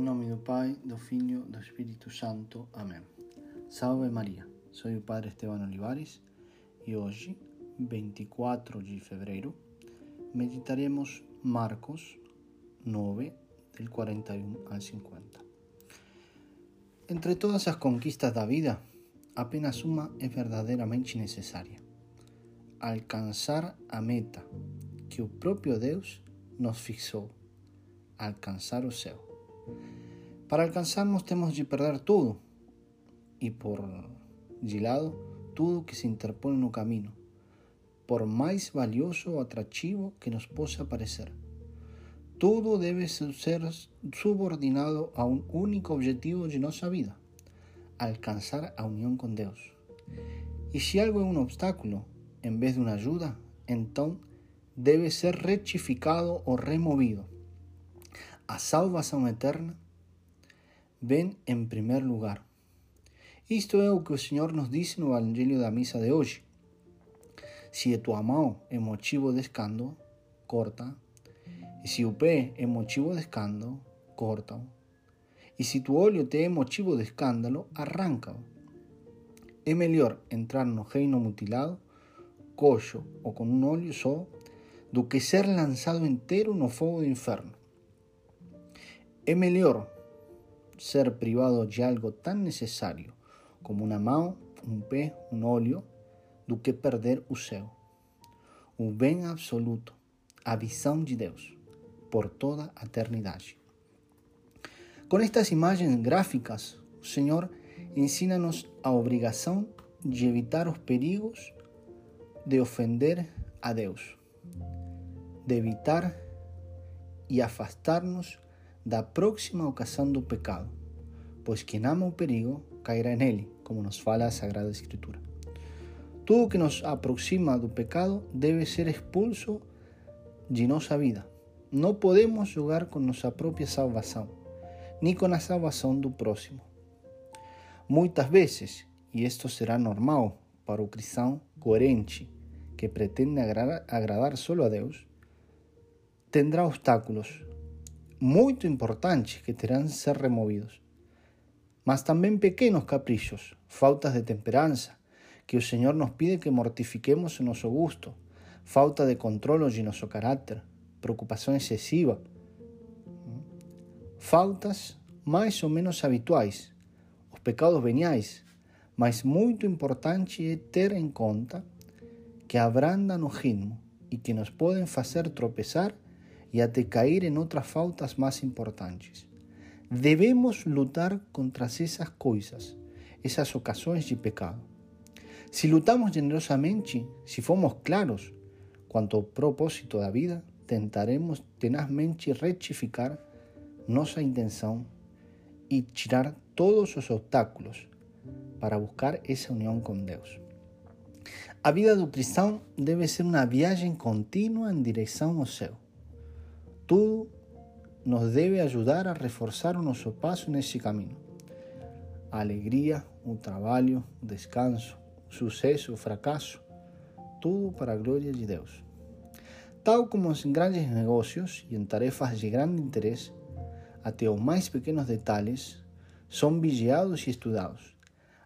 Em nome do Pai, do Filho, do Espírito Santo. Amém. Salve Maria, sou o Padre Esteban Olivares e hoje, 24 de fevereiro, meditaremos Marcos 9, del 41 al 50. Entre todas as conquistas da vida, apenas uma é verdadeiramente necessária: alcançar a meta que o próprio Deus nos fixou, alcançar o céu. Para alcançarmos temos de perder tudo e por de lado tudo que se interpõe no caminho, por mais valioso ou atrativo que nos possa parecer. Tudo deve ser subordinado a um único objetivo de vida: alcançar a união com Deus. E se algo é um obstáculo, em vez de uma ajuda, então deve ser retificado ou removido. A salvação eterna vem em primeiro lugar. Isto é o que o Senhor nos diz no Evangelho da missa de hoje. Se tua mão é motivo de escândalo, corta. E se o pé é motivo de escândalo, corta-o. E se tu olho te é motivo de escândalo, arranca-o. É melhor entrar no reino mutilado, coxo ou com um olho só, do que ser lançado inteiro no fogo do inferno. É melhor ser privado de algo tão necessário como uma mão, um pé, um olho, do que perder o céu. O bem absoluto, a visão de Deus, por toda a eternidade. Com estas imagens gráficas, o Senhor ensina-nos a obrigação de evitar os perigos de ofender a Deus, de evitar e afastar-nos da próxima ocasião do pecado, pois quem ama o perigo cairá nele, como nos fala a Sagrada Escritura. Tudo que nos aproxima do pecado deve ser expulso de nossa vida. Não podemos jogar com nossa própria salvação, nem com a salvação do próximo. Muitas vezes, e isto será normal para o cristão coerente que pretende agradar, solo a Deus, tendrá obstáculos muito importantes que de ser removidos, mas também pequenos caprichos, faltas de temperança, que o Senhor nos pide que mortifiquemos o nosso gosto, falta de controle de nosso caráter, preocupação excessiva, faltas mais ou menos habituais, os pecados veniais, mas muito importante é ter em conta que abrandam o ritmo e que nos podem fazer tropeçar e até cair em outras faltas mais importantes. Devemos lutar contra essas coisas, essas ocasiões de pecado. Se lutamos generosamente, se formos claros quanto ao propósito da vida, tentaremos tenazmente retificar nossa intenção e tirar todos os obstáculos para buscar essa união com Deus. A vida do cristão deve ser uma viagem contínua em direção ao céu. Tudo nos deve ajudar a reforçar o nosso passo nesse caminho. A alegria, o trabalho, o descanso, o sucesso, o fracasso, tudo para a glória de Deus. Tal como em grandes negócios e em tarefas de grande interesse, até os mais pequenos detalhes são vigiados e estudados.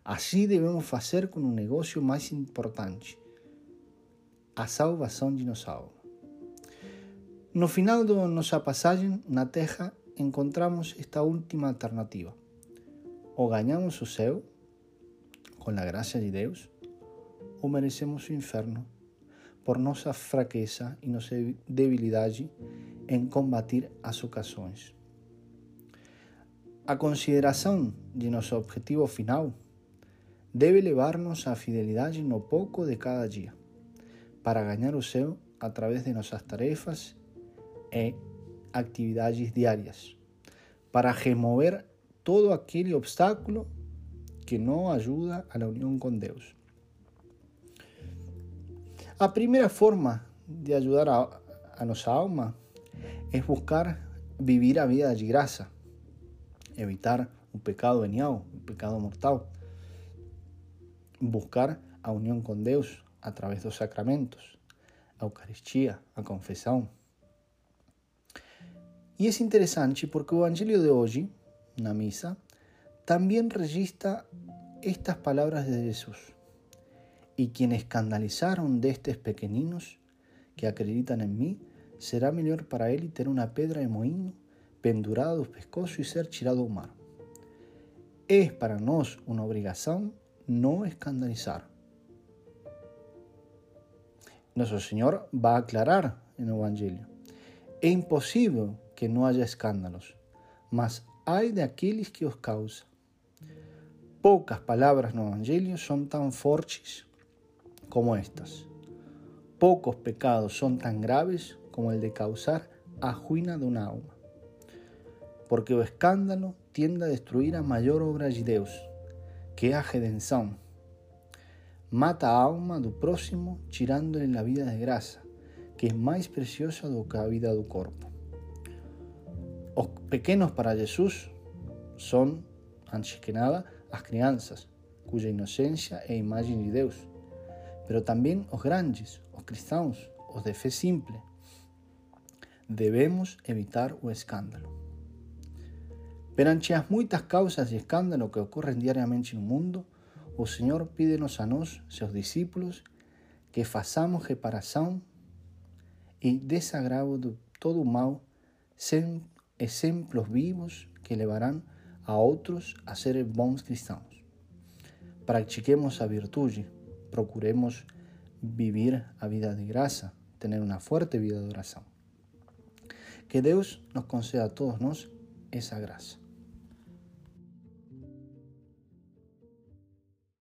Assim devemos fazer com o negócio mais importante, a salvação de alma. No final da nossa passagem na Terra, encontramos esta última alternativa. Ou ganhamos o céu, com a graça de Deus, ou merecemos o inferno por nossa fraqueza e nossa debilidade em combater as ocasiões. A consideração de nosso objetivo final deve levar-nos à fidelidade no pouco de cada dia, para ganhar o céu através de nossas tarefas e atividades diárias, para remover todo aquele obstáculo que não ajuda a la união com Deus. A primeira forma de ajudar a, a nossa alma é buscar viver a vida de graça, evitar o pecado venial, o pecado mortal, buscar a união com Deus através dos sacramentos, a Eucaristia, a confissão. E é interessante porque o Evangelho de hoje na misa, también registra estas palabras de Jesús. Y quienes escandalizaron de estos pequeñinos que acreditan en mí, será mejor para él tener una pedra de moinho pendurada do pescoço y ser tirado al mar. Es para nos una obligación no escandalizar. Nuestro Señor va a aclarar en el Evangelio. Es imposible que no haya escándalos, mas hay de aquellos que os causa. Pocas palabras el Evangelio son tan fortes como estas. Pocos pecados son tan graves como el de causar a juina de una alma. Porque el escándalo tiende a destruir a mayor obra de Dios, que es a redención. Mata a alma do próximo, tirándole la vida de gracia, que es más preciosa do que a vida do corpo. Os pequenos para Jesús son, antes que nada, as crianças, cuya inocencia é imagen de Deus, pero también os grandes, os cristãos, os de fe simple. Debemos evitar o escándalo. Perante as muitas causas de escándalo que ocorren diariamente no mundo, o Señor pídenos a nós, seus discípulos, que façamos reparação e desagravo de todo o mal, sendo exemplos vivos que levarão a outros a ser bons cristãos. Pratiquemos a virtude, procuremos vivir a vida de graça, ter uma forte vida de oração. Que Deus nos conceda a todos nós essa graça.